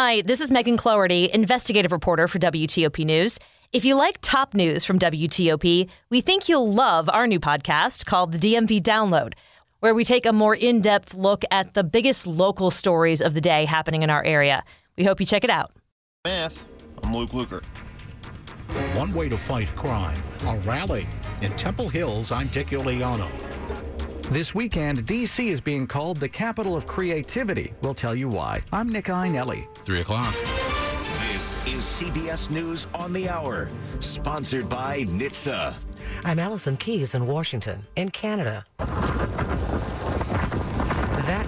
Hi, this is Megan Cloherty, investigative reporter for WTOP News. If you like top news from WTOP, we think you'll love our new podcast called the DMV Download, where we take a more in depth look at the biggest local stories of the day happening in our area. We hope you check it out. Math. I'm Luke Lukert. One way to fight crime, a rally. In Temple Hills, I'm Dick Uliano. This weekend, D.C. is being called the capital of creativity. We'll tell you why. I'm Nick Iannelli. 3 o'clock. This is CBS News on the Hour, sponsored by NHTSA. I'm Allison Keyes in Washington, in Canada.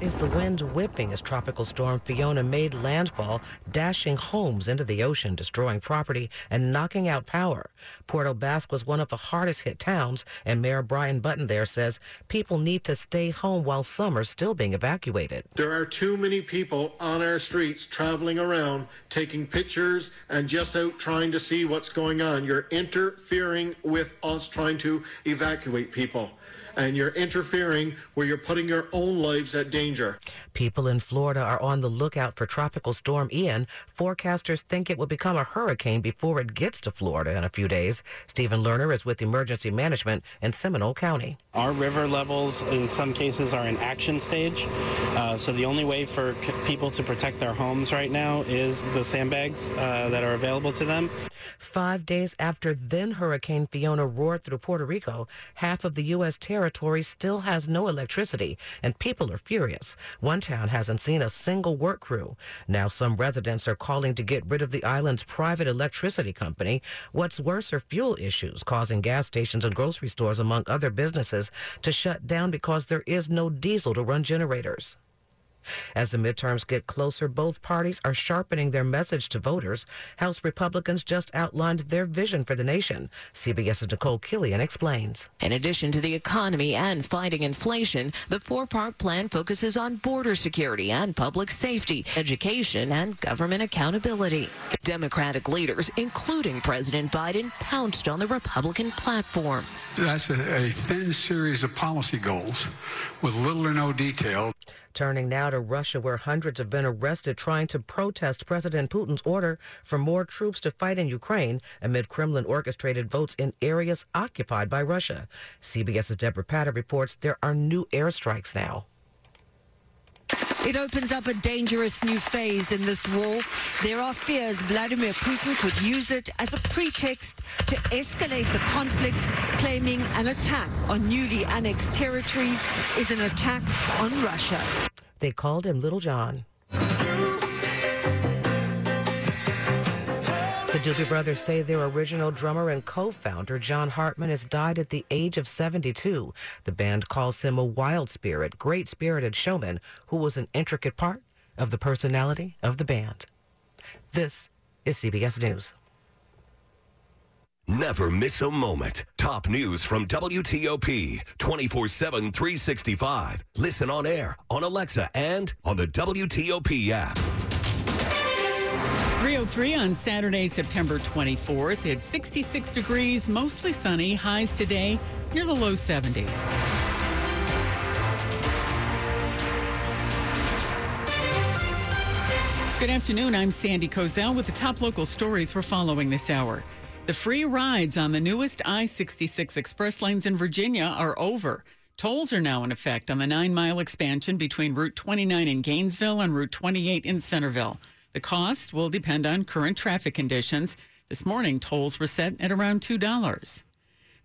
Is the wind whipping as Tropical Storm Fiona made landfall, dashing homes into the ocean, destroying property and knocking out power. Port aux Basques was one of the hardest hit towns, and Mayor Brian Button there says people need to stay home while some are still being evacuated. There are too many people on our streets traveling around, taking pictures, and just out trying to see what's going on. You're interfering with us trying to evacuate people and you're interfering where you're putting your own lives at danger. People in Florida are on the lookout for Tropical Storm Ian. Forecasters think it will become a hurricane before it gets to Florida in a few days. Stephen Lerner is with Emergency Management in Seminole County. Our river levels in some cases are in action stage, uh, so the only way for c- people to protect their homes right now is the sandbags uh, that are available to them. Five days after then Hurricane Fiona roared through Puerto Rico, half of the U.S. territory still has no electricity, and people are furious. One town hasn't seen a single work crew. Now some residents are calling to get rid of the island's private electricity company. What's worse are fuel issues, causing gas stations and grocery stores, among other businesses, to shut down because there is no diesel to run generators. As the midterms get closer, both parties are sharpening their message to voters. House Republicans just outlined their vision for the nation. CBS's Nicole Killion explains. In addition to the economy and fighting inflation, the four-part plan focuses on border security and public safety, education, and government accountability. Democratic leaders, including President Biden, pounced on the Republican platform. That's a, a thin series of policy goals with little or no detail. Turning now to Russia, where hundreds have been arrested trying to protest President Putin's order for more troops to fight in Ukraine amid Kremlin orchestrated votes in areas occupied by Russia. CBS's Debora Patta reports there are new airstrikes now. It opens up a dangerous new phase in this war. There are fears Vladimir Putin could use it as a pretext to escalate the conflict, claiming an attack on newly annexed territories is an attack on Russia. They called him Little John. Doobie Brothers say their original drummer and co-founder, John Hartman, has died at the age of 72. The band calls him a wild spirit, great-spirited showman who was an intricate part of the personality of the band. This is CBS News. Never miss a moment. Top news from WTOP 24 7, 365. Listen on air, on Alexa, and on the WTOP app. 303 on Saturday, September 24th. It's 66 degrees, mostly sunny. Highs today near the low 70s. Good afternoon. I'm Sandy Kozel with the top local stories we're following this hour. The free rides on the newest I 66 express lanes in Virginia are over. Tolls are now in effect on the nine mile expansion between Route 29 in Gainesville and Route 28 in Centreville. The cost will depend on current traffic conditions. This morning, tolls were set at around $2.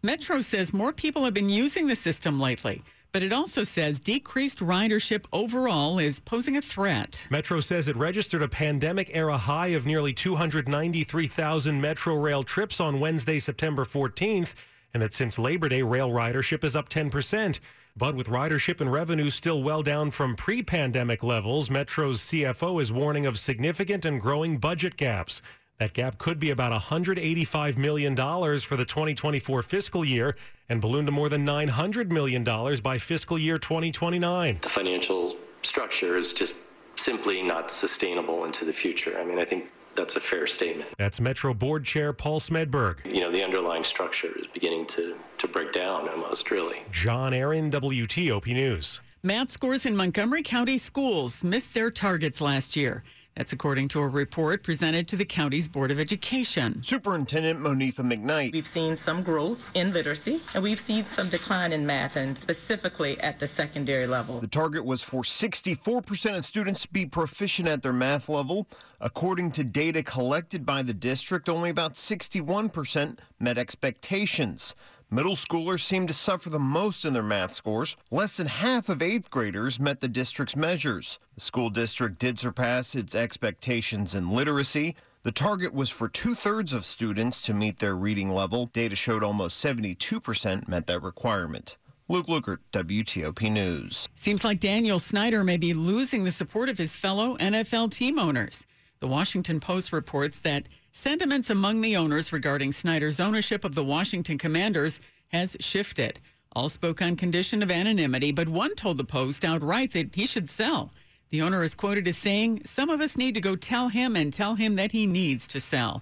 Metro says more people have been using the system lately, but it also says decreased ridership overall is posing a threat. Metro says it registered a pandemic era high of nearly 293,000 Metro rail trips on Wednesday, September 14th, and that since Labor Day, rail ridership is up 10%. But with ridership and revenue still well down from pre pandemic levels, Metro's CFO is warning of significant and growing budget gaps. That gap could be about $185 million for the 2024 fiscal year and balloon to more than $900 million by fiscal year 2029. The financial structure is just simply not sustainable into the future. I mean, I think that's a fair statement. That's Metro Board Chair Paul Smedberg. You know, the underlying structure is beginning to, to break down almost, really. John Aaron, WTOP News. Math scores in Montgomery County schools missed their targets last year. That's according to a report presented to the county's Board of Education. Superintendent Monifa McKnight. We've seen some growth in literacy, and we've seen some decline in math, and specifically at the secondary level. The target was for 64% of students to be proficient at their math level. According to data collected by the district, only about 61% met expectations. Middle schoolers seem to suffer the most in their math scores. Less than half of eighth graders met the district's measures. The school district did surpass its expectations in literacy. The target was for two thirds of students to meet their reading level. Data showed almost 72% met that requirement. Luke Lukert, WTOP News. Seems like Daniel Snyder may be losing the support of his fellow NFL team owners. The Washington Post reports that sentiments among the owners regarding Snyder's ownership of the Washington Commanders has shifted. All spoke on condition of anonymity, but one told the Post outright that he should sell. The owner is quoted as saying, Some of us need to go tell him and tell him that he needs to sell.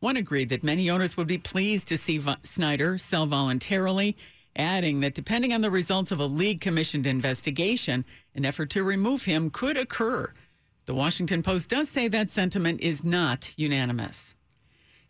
One agreed that many owners would be pleased to see Snyder sell voluntarily, adding that depending on the results of a league commissioned investigation, an effort to remove him could occur. The Washington Post does say that sentiment is not unanimous.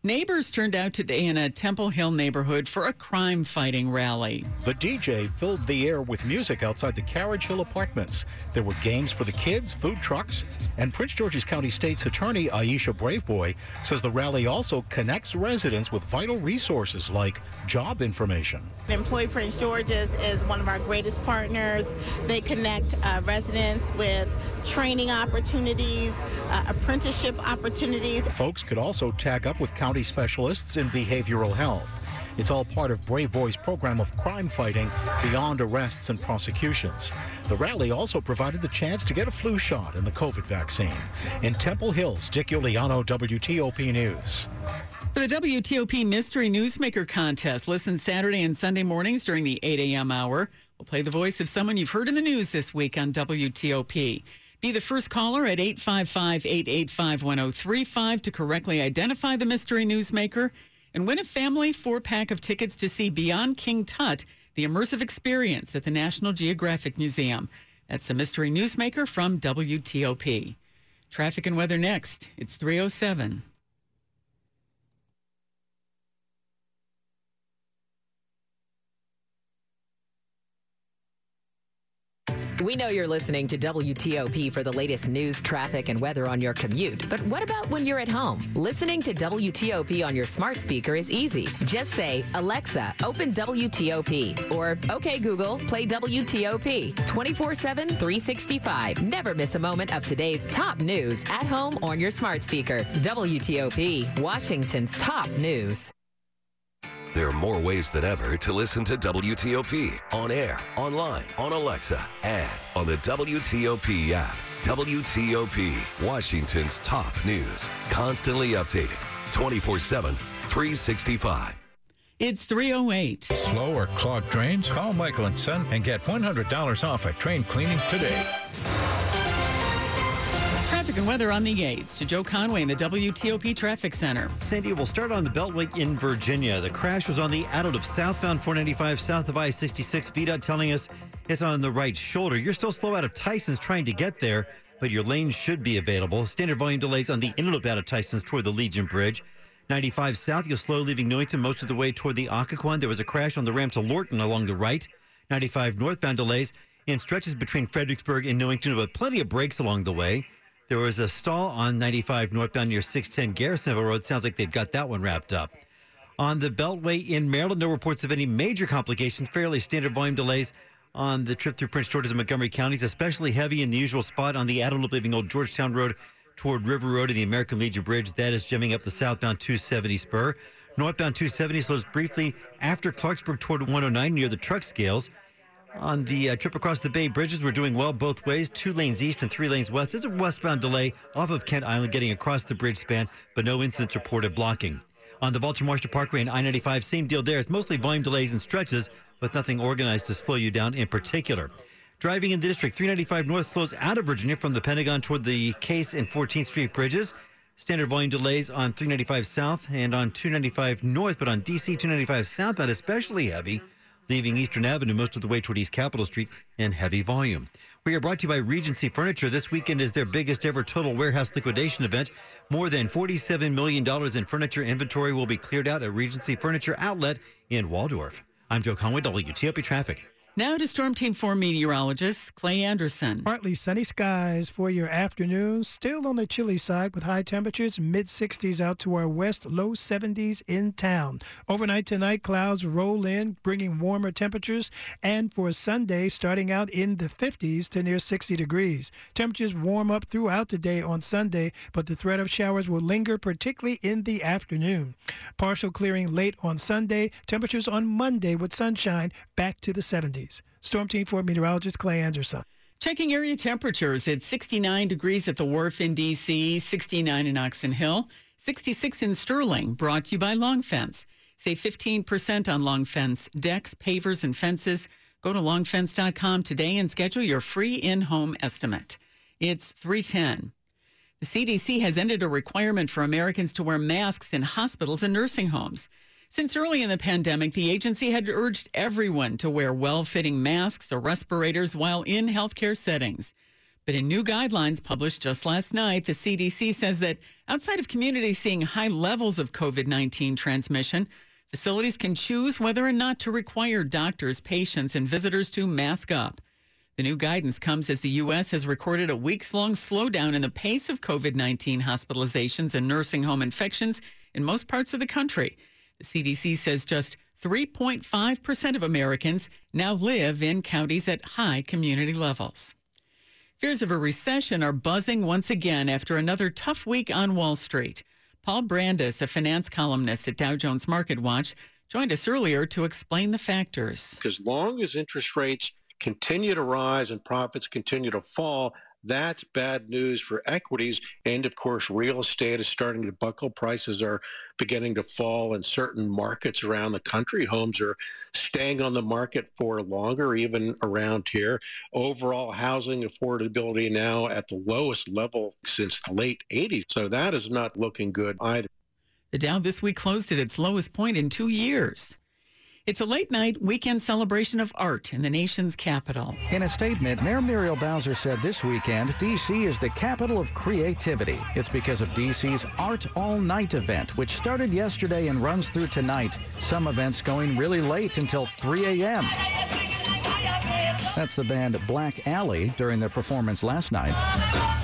Neighbors turned out today in a Temple Hill neighborhood for a crime fighting rally. The DJ filled the air with music outside the Carriage Hill apartments. There were games for the kids, food trucks, and Prince George's County State's Attorney Aisha Braveboy says the rally also connects residents with vital resources like job information. Employ Prince George's is one of our greatest partners. They connect uh, residents with training opportunities, uh, apprenticeship opportunities. Folks could also tag up with county specialists in behavioral health. It's all part of Braveboy's program of crime fighting beyond arrests and prosecutions. The rally also provided the chance to get a flu shot and the COVID vaccine. In Temple Hills, Dick Uliano, WTOP News. For the WTOP Mystery Newsmaker Contest, listen Saturday and Sunday mornings during the 8 a.m. hour. We'll play the voice of someone you've heard in the news this week on WTOP. Be the first caller at 855 885 1035 to correctly identify the mystery newsmaker and win a family four pack of tickets to see Beyond King Tut, the immersive experience at the National Geographic Museum. That's the mystery newsmaker from WTOP. Traffic and weather next. It's 307. We know you're listening to WTOP for the latest news, traffic, and weather on your commute. But what about when you're at home? Listening to WTOP on your smart speaker is easy. Just say, Alexa, open WTOP. Or, OK, Google, play WTOP. 24 7, 365. Never miss a moment of today's top news at home on your smart speaker. WTOP, Washington's top news. There are more ways than ever to listen to WTOP on air, online, on Alexa, and on the WTOP app. WTOP, Washington's top news, constantly updated, 24 7, 365. It's 308. Slow or clogged drains? Call Michael and Son and get $100 off at train cleaning today. Traffic and weather on the 8s to Joe Conway in the WTOP Traffic Center. Sandy, we'll start on the Beltway in Virginia. The crash was on the adult of southbound 495 south of I-66. VDOT telling us it's on the right shoulder. You're still slow out of Tyson's trying to get there, but your lane should be available. Standard volume delays on the inloop out of Tyson's toward the Legion Bridge. 95 south, you'll slow leaving Newington most of the way toward the Occoquan. There was a crash on the ramp to Lorton along the right. 95 northbound delays in stretches between Fredericksburg and Newington, but plenty of breaks along the way. There was a stall on 95 northbound near 610 Garrisonville Road. Sounds like they've got that one wrapped up. On the Beltway in Maryland, no reports of any major complications. Fairly standard volume delays on the trip through Prince George's and Montgomery counties, especially heavy in the usual spot on the Outer Loop leaving Old Georgetown Road toward River Road and the American Legion Bridge. That is jamming up the southbound 270 spur. Northbound 270 slows briefly after Clarksburg toward 109 near the truck scales. On the uh, trip across the Bay Bridges, we're doing well both ways, two lanes east and three lanes west. It's a westbound delay off of Kent Island getting across the bridge span, but no incidents reported blocking. On the Baltimore Parkway and I 95, same deal there. It's mostly volume delays and stretches, but nothing organized to slow you down in particular. Driving in the district, 395 north slows out of Virginia from the Pentagon toward the Case and 14th Street bridges. Standard volume delays on 395 south and on 295 north, but on DC 295 southbound, especially heavy leaving Eastern Avenue most of the way toward East Capitol Street in heavy volume. We are brought to you by Regency Furniture. This weekend is their biggest ever total warehouse liquidation event. More than $47 million in furniture inventory will be cleared out at Regency Furniture Outlet in Waldorf. I'm Joe Conway, WTOP Traffic. Now to Storm Team 4 meteorologist Clay Anderson. Partly sunny skies for your afternoon. Still on the chilly side with high temperatures, mid 60s out to our west, low 70s in town. Overnight tonight, clouds roll in, bringing warmer temperatures. And for Sunday, starting out in the 50s to near 60 degrees. Temperatures warm up throughout the day on Sunday, but the threat of showers will linger, particularly in the afternoon. Partial clearing late on Sunday. Temperatures on Monday with sunshine back to the 70s. Storm Team 4 meteorologist Clay Anderson. Checking area temperatures. It's 69 degrees at the wharf in D.C., 69 in Oxon Hill, 66 in Sterling, brought to you by Long Fence. Save 15% on Long Fence decks, pavers, and fences. Go to longfence.com today and schedule your free in home estimate. It's 310. The CDC has ended a requirement for Americans to wear masks in hospitals and nursing homes. Since early in the pandemic, the agency had urged everyone to wear well fitting masks or respirators while in healthcare settings. But in new guidelines published just last night, the CDC says that outside of communities seeing high levels of COVID 19 transmission, facilities can choose whether or not to require doctors, patients, and visitors to mask up. The new guidance comes as the U.S. has recorded a weeks long slowdown in the pace of COVID 19 hospitalizations and nursing home infections in most parts of the country. The CDC says just 3.5% of Americans now live in counties at high community levels. Fears of a recession are buzzing once again after another tough week on Wall Street. Paul Brandus, a finance columnist at Dow Jones Market Watch, joined us earlier to explain the factors. As long as interest rates continue to rise and profits continue to fall, that's bad news for equities. And of course, real estate is starting to buckle. Prices are beginning to fall in certain markets around the country. Homes are staying on the market for longer, even around here. Overall housing affordability now at the lowest level since the late 80s. So that is not looking good either. The Dow this week closed at its lowest point in two years. It's a late night weekend celebration of art in the nation's capital. In a statement, Mayor Muriel Bowser said this weekend, D.C. is the capital of creativity. It's because of D.C.'s Art All Night event, which started yesterday and runs through tonight. Some events going really late until 3 a.m. That's the band Black Alley during their performance last night.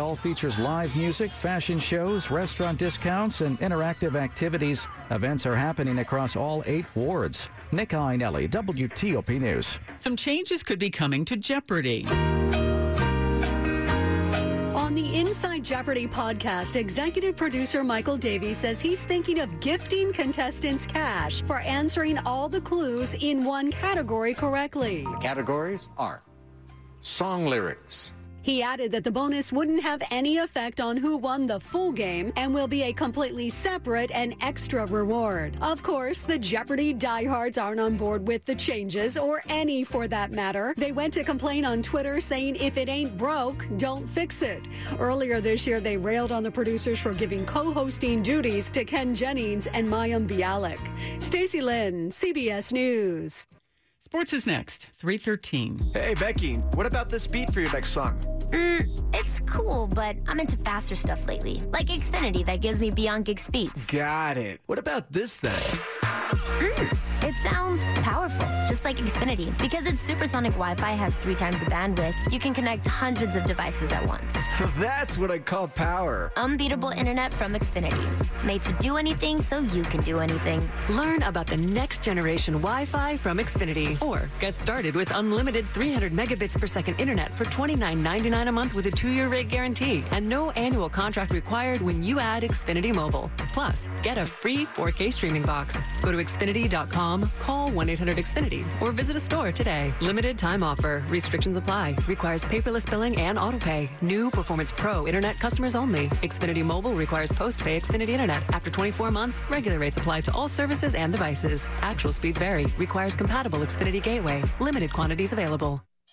All features live music, fashion shows, restaurant discounts, and interactive activities. Events are happening across all eight wards. Nick Iannelli, WTOP News. Some changes could be coming to Jeopardy! On the Inside Jeopardy podcast, executive producer Michael Davies says he's thinking of gifting contestants cash for answering all the clues in one category correctly. The categories are song lyrics, He added that the bonus wouldn't have any effect on who won the full game and will be a completely separate and extra reward. Of course, the Jeopardy diehards aren't on board with the changes, or any for that matter. They went to complain on Twitter saying if it ain't broke, don't fix it. Earlier this year, they railed on the producers for giving co-hosting duties to Ken Jennings and Mayim Bialik. Stacey Lynn, CBS News. Sports is next, 313. Hey, Becky, what about this beat for your next song? Mm, it's cool, but I'm into faster stuff lately, like Xfinity that gives me beyond gig speeds. Got it. What about this then? Mm, it sounds powerful, just like Xfinity. Because its supersonic Wi-Fi has three times the bandwidth, you can connect hundreds of devices at once. That's what I call power. Unbeatable internet from Xfinity. Made to do anything so you can do anything. Learn about the next generation Wi-Fi from Xfinity or get started with unlimited 300 megabits per second internet for $29.99 a month with a two-year rate guarantee and no annual contract required when you add Xfinity Mobile. Plus, get a free 4K streaming box. Go to Xfinity.com, call 1-800-XFINITY or visit a store today. Limited time offer. Restrictions apply. Requires paperless billing and autopay. New Performance Pro internet customers only. Xfinity Mobile requires post-pay Xfinity internet. After 24 months, regular rates apply to all services and devices. Actual speeds vary. Requires compatible Xfinity gateway. Limited quantities available.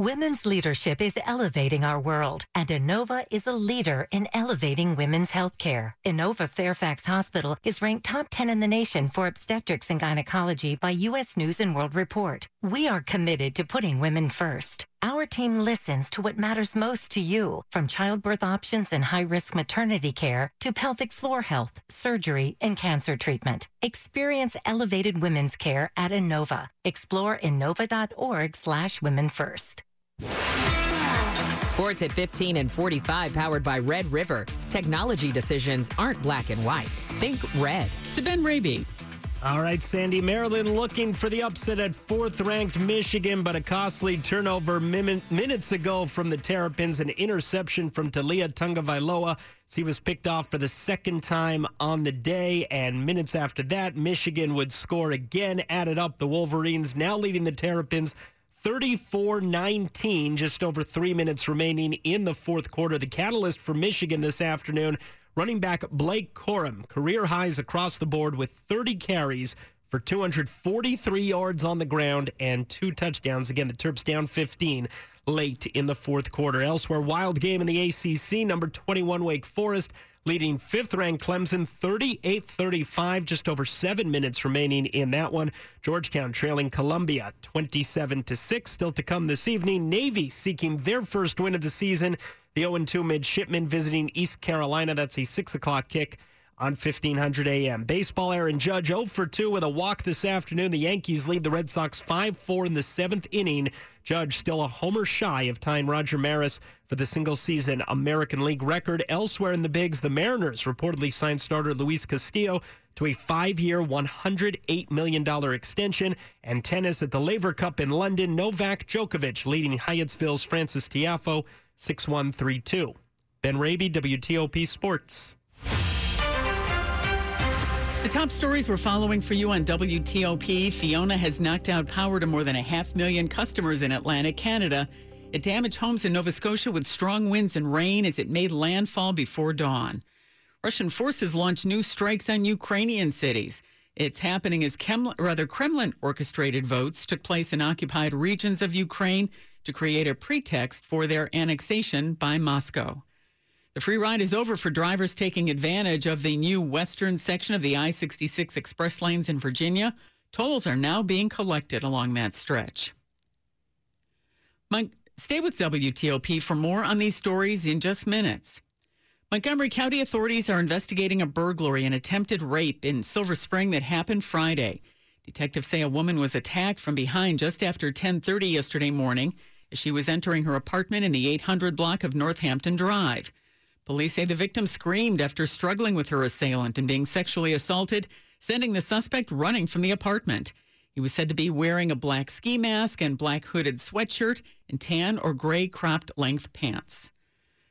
Women's leadership is elevating our world, and Inova is a leader in elevating women's health care. Inova Fairfax Hospital is ranked top 10 in the nation for obstetrics and gynecology by U.S. News and World Report. We are committed to putting women first. Our team listens to what matters most to you, from childbirth options and high-risk maternity care to pelvic floor health, surgery, and cancer treatment. Experience elevated women's care at Inova. Explore inova.org slash women first. Sports at 15 and 45, powered by Red River. Technology decisions aren't black and white. Think red. To Ben Raby. All right, Sandy. Maryland looking for the upset at fourth ranked Michigan, but a costly turnover min- minutes ago from the Terrapins, an interception from Taulia Tagovailoa. He was picked off for the second time on the day, and minutes after that, Michigan would score again, added up. The Wolverines now leading the Terrapins 34 19, just over three minutes remaining in the fourth quarter. The catalyst for Michigan this afternoon, running back Blake Corum, career highs across the board with 30 carries for 243 yards on the ground and two touchdowns. Again, the Terps down 15 late in the fourth quarter. Elsewhere, wild game in the ACC, number 21 Wake Forest leading fifth ranked Clemson 38 35, just over seven minutes remaining in that one. Georgetown trailing Columbia 27 to 6. Still to come this evening. Navy seeking their first win of the season. The 0 2 midshipmen visiting East Carolina. That's a 6 o'clock kick on 1500 AM. Baseball, Aaron Judge 0 for 2 with a walk this afternoon. The Yankees lead the Red Sox 5 4 in the seventh inning. Judge still a homer shy of tying Roger Maris for the single season American League record. Elsewhere in the Bigs, the Mariners reportedly signed starter Luis Castillo to a five year, $108 million extension. And tennis at the Laver Cup in London, Novak Djokovic leading Hyattsville's Francis Tiafoe 6 1 3 2. Ben Raby, WTOP Sports. The top stories we're following for you on WTOP. Fiona has knocked out power to more than a half million customers in Atlantic, Canada. It damaged homes in Nova Scotia with strong winds and rain as it made landfall before dawn. Russian forces launched new strikes on Ukrainian cities. It's happening as rather Kremlin orchestrated votes took place in occupied regions of Ukraine to create a pretext for their annexation by Moscow. The free ride is over for drivers taking advantage of the new western section of the I 66 express lanes in Virginia. Tolls are now being collected along that stretch. Mon- Stay with WTOP for more on these stories in just minutes. Montgomery County authorities are investigating a burglary and attempted rape in Silver Spring that happened Friday. Detectives say a woman was attacked from behind just after 10:30 yesterday morning as she was entering her apartment in the 800 block of Northampton Drive. Police say the victim screamed after struggling with her assailant and being sexually assaulted, sending the suspect running from the apartment. He was said to be wearing a black ski mask and black hooded sweatshirt and tan or gray cropped length pants.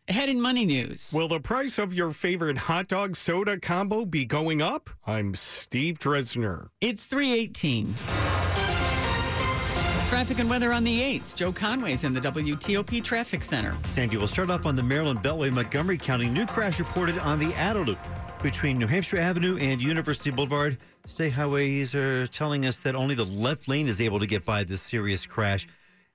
Ahead in money news. Will the price of your favorite hot dog soda combo be going up? I'm Steve Dresner. It's 318. Traffic and weather on the 8s. Joe Conway's in the WTOP Traffic Center. Sandy, we'll start off on the Maryland Beltway, Montgomery County. New crash reported on the Outer Loop between New Hampshire Avenue and University Boulevard. State highways are telling us that only the left lane is able to get by this serious crash.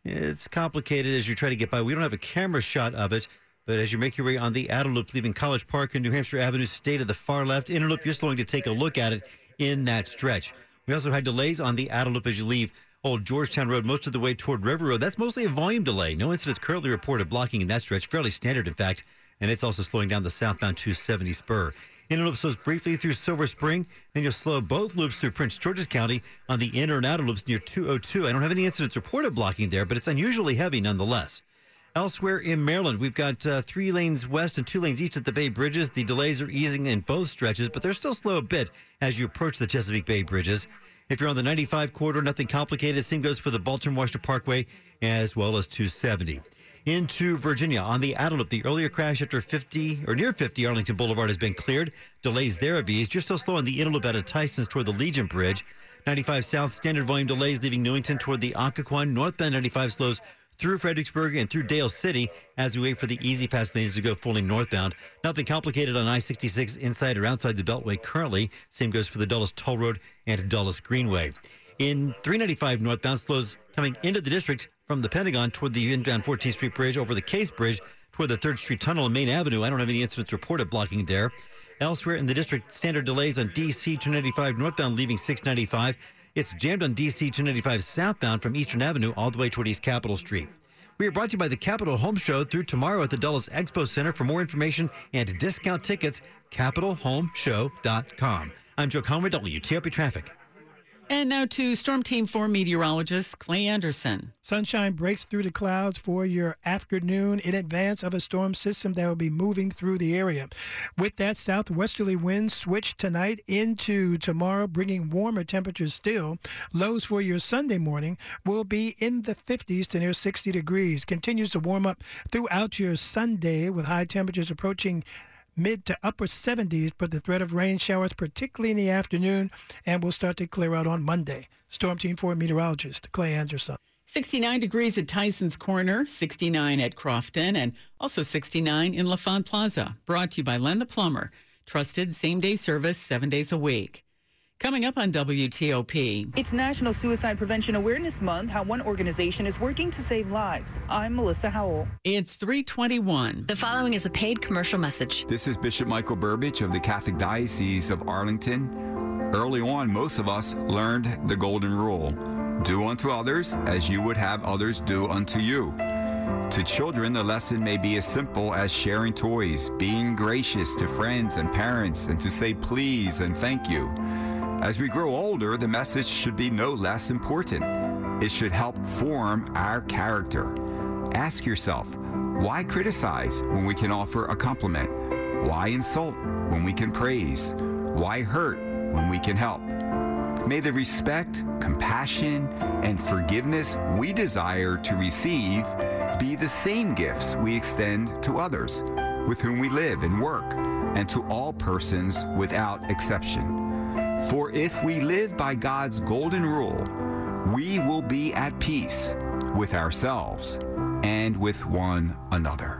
It's complicated as you try to get by. We don't have a camera shot of it, but as you make your way on the Outer Loop, leaving College Park and New Hampshire Avenue, stay to the far left. Inner Loop, you're slowing to take a look at it in that stretch. We also had delays on the Outer Loop as you leave Old Georgetown Road most of the way toward River Road. That's mostly a volume delay. No incidents currently reported blocking in that stretch. Fairly standard, in fact. And it's also slowing down the southbound 270 spur. Inner loop slows briefly through Silver Spring. Then you'll slow both loops through Prince George's County on the inner and outer loops near 202. I don't have any incidents reported blocking there, but it's unusually heavy nonetheless. Elsewhere in Maryland, we've got uh, three lanes west and two lanes east at the Bay Bridges. The delays are easing in both stretches, but they're still slow a bit as you approach the Chesapeake Bay Bridges. If you're on the 95 corridor, nothing complicated. Same goes for the Baltimore Washington Parkway as well as 270. Into Virginia on the Outer Loop, the earlier crash after 50 or near 50 Arlington Boulevard has been cleared. Delays there have eased. You're still slow on the Inner Loop out of Tyson's toward the Legion Bridge. 95 South standard volume delays leaving Newington toward the Occoquan. Northbound 95 slows through Fredericksburg and through Dale City as we wait for the E-ZPass lanes to go fully northbound. Nothing complicated on I 66 inside or outside the Beltway currently. Same goes for the Dulles Toll Road and Dulles Greenway. In 395 northbound slows coming into the district from the Pentagon toward the inbound 14th Street Bridge over the Case Bridge toward the 3rd Street Tunnel and Maine Avenue. I don't have any incidents reported blocking there. Elsewhere in the district, standard delays on DC 295 northbound leaving 695. It's jammed on DC 295 southbound from Eastern Avenue all the way toward East Capitol Street. We are brought to you by the Capital Home Show through tomorrow at the Dulles Expo Center. For more information and discount tickets, capitalhomeshow.com. I'm Joe Conway, WTOP Traffic. And now to Storm Team 4 meteorologist Clay Anderson. Sunshine breaks through the clouds for your afternoon in advance of a storm system that will be moving through the area. With that southwesterly wind switch tonight into tomorrow, bringing warmer temperatures still. Lows for your Sunday morning will be in the 50s to near 60 degrees. Continues to warm up throughout your Sunday with high temperatures approaching mid to upper 70s, but the threat of rain showers, particularly in the afternoon, and will start to clear out on Monday. Storm Team 4 meteorologist Clay Anderson. 69 degrees at Tyson's Corner, 69 at Crofton, and also 69 in L'Enfant Plaza. Brought to you by Len the Plumber. Trusted same day service seven days a week. Coming up on WTOP. It's National Suicide Prevention Awareness Month, how one organization is working to save lives. I'm Melissa Howell. It's 321. The following is a paid commercial message. This is Bishop Michael Burbidge of the Catholic Diocese of Arlington. Early on, most of us learned the golden rule do unto others as you would have others do unto you. To children, the lesson may be as simple as sharing toys, being gracious to friends and parents, and to say please and thank you. As we grow older, the message should be no less important. It should help form our character. Ask yourself, why criticize when we can offer a compliment? Why insult when we can praise? Why hurt when we can help? May the respect, compassion, and forgiveness we desire to receive be the same gifts we extend to others with whom we live and work, and to all persons without exception. For if we live by God's golden rule, we will be at peace with ourselves and with one another.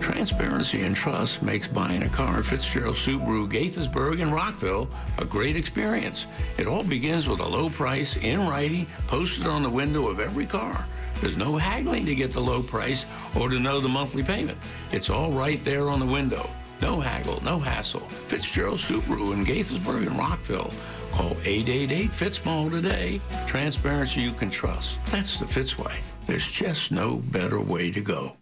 Transparency and trust makes buying a car at Fitzgerald Subaru, Gaithersburg, and Rockville a great experience. It all begins with a low price in writing posted on the window of every car. There's no haggling to get the low price or to know the monthly payment. It's all right there on the window. No haggle, no hassle. Fitzgerald Subaru in Gaithersburg and Rockville. Call 888-FITZMALL today. Transparency you can trust. That's the Fitz way. There's just no better way to go.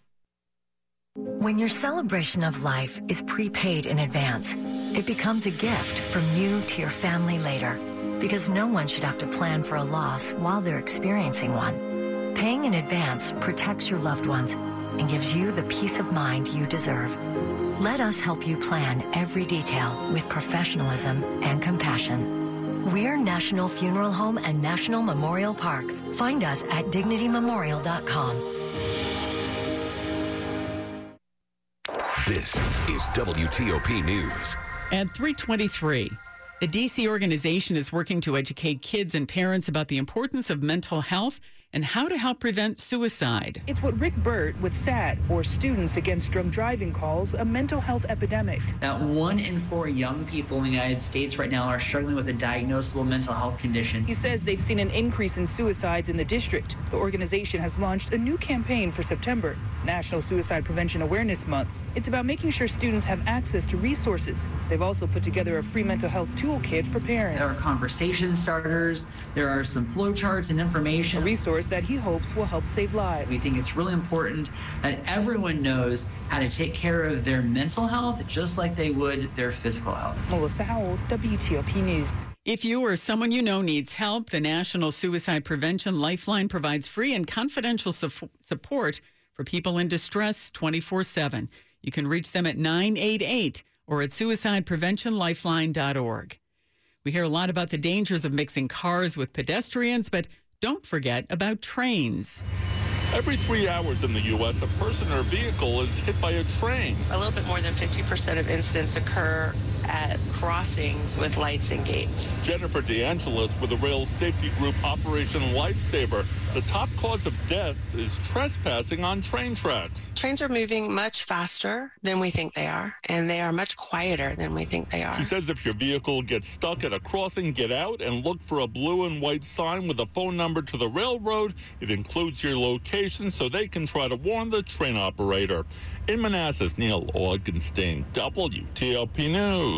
When your celebration of life is prepaid in advance, it becomes a gift from you to your family later. Because no one should have to plan for a loss while they're experiencing one. Paying in advance protects your loved ones and gives you the peace of mind you deserve. Let us help you plan every detail with professionalism and compassion. We're National Funeral Home and National Memorial Park. Find us at dignitymemorial.com. This is WTOP News. At 323, the DC organization is working to educate kids and parents about the importance of mental health and how to help prevent suicide. It's what Rick Birt with SADD, or Students Against Drunk Driving, calls a mental health epidemic. That one in four young people in the United States right now are struggling with a diagnosable mental health condition. He says they've seen an increase in suicides in the district. The organization has launched a new campaign for September, National Suicide Prevention Awareness Month. It's about making sure students have access to resources. They've also put together a free mental health toolkit for parents. There are conversation starters, there are some flowcharts and information. A resource that he hopes will help save lives. We think it's really important that everyone knows how to take care of their mental health just like they would their physical health. Melissa Howell, WTOP News. If you or someone you know needs help, the National Suicide Prevention Lifeline provides free and confidential su- support for people in distress 24 7. You can reach them at 988 or at suicidepreventionlifeline.org. We hear a lot about the dangers of mixing cars with pedestrians, but don't forget about trains. Every three hours in the U.S., a person or vehicle is hit by a train. A little bit more than 50% of incidents occur at crossings with lights and gates. Jennifer DeAngelis with the rail safety group Operation Lifesaver. The top cause of deaths is trespassing on train tracks. Trains are moving much faster than we think they are, and they are much quieter than we think they are. She says if your vehicle gets stuck at a crossing, get out and look for a blue and white sign with a phone number to the railroad. It includes your location so they can try to warn the train operator. In Manassas, Neil Augenstein, WTOP News.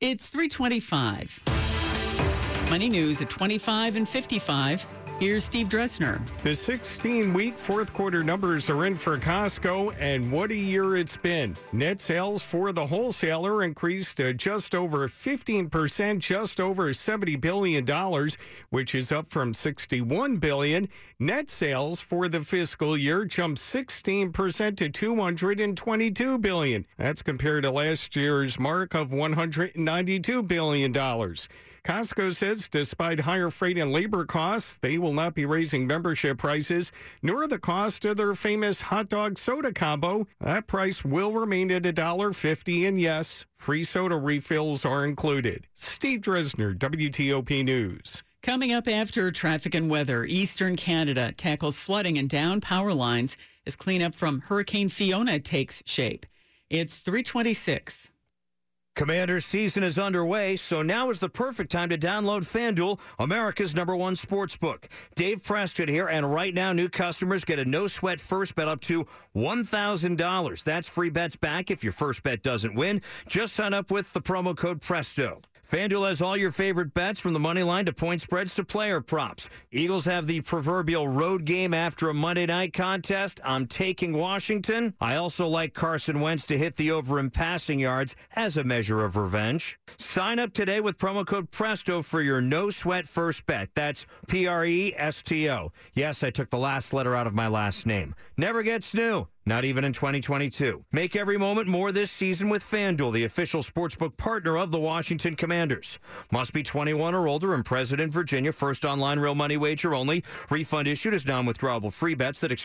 It's 325. Money News at 25 and 55. Here's Steve Dresner. The 16 week fourth quarter numbers are in for Costco, and what a year it's been. Net sales for the wholesaler increased to just over 15%, just over $70 billion, which is up from 61 billion. Net sales for the fiscal year jumped 16% to 222 billion. That's compared to last year's mark of $192 billion. Costco says despite higher freight and labor costs, they will not be raising membership prices, nor the cost of their famous hot dog soda combo. That price will remain at $1.50, and yes, free soda refills are included. Steve Dresner, WTOP News. Coming up after traffic and weather, Eastern Canada tackles flooding and down power lines as cleanup from Hurricane Fiona takes shape. It's 326. Commanders season is underway, so now is the perfect time to download FanDuel, America's number one sports book. Dave Preston here, and right now new customers get a no sweat first bet up to $1,000. That's free bets back if your first bet doesn't win. Just sign up with the promo code PRESTO. FanDuel has all your favorite bets from the money line to point spreads to player props. Eagles have the proverbial road game after a Monday night contest. I'm taking Washington. I also like Carson Wentz to hit the over in passing yards as a measure of revenge. Sign up today with promo code PRESTO for your no sweat first bet. That's P R E S T O. Yes, I took the last letter out of my last name. Never gets new. Not even in 2022. Make every moment more this season with FanDuel, the official sportsbook partner of the Washington Commanders. Must be 21 or older and present in Virginia. First online real money wager only. Refund issued as non-withdrawable free bets that expire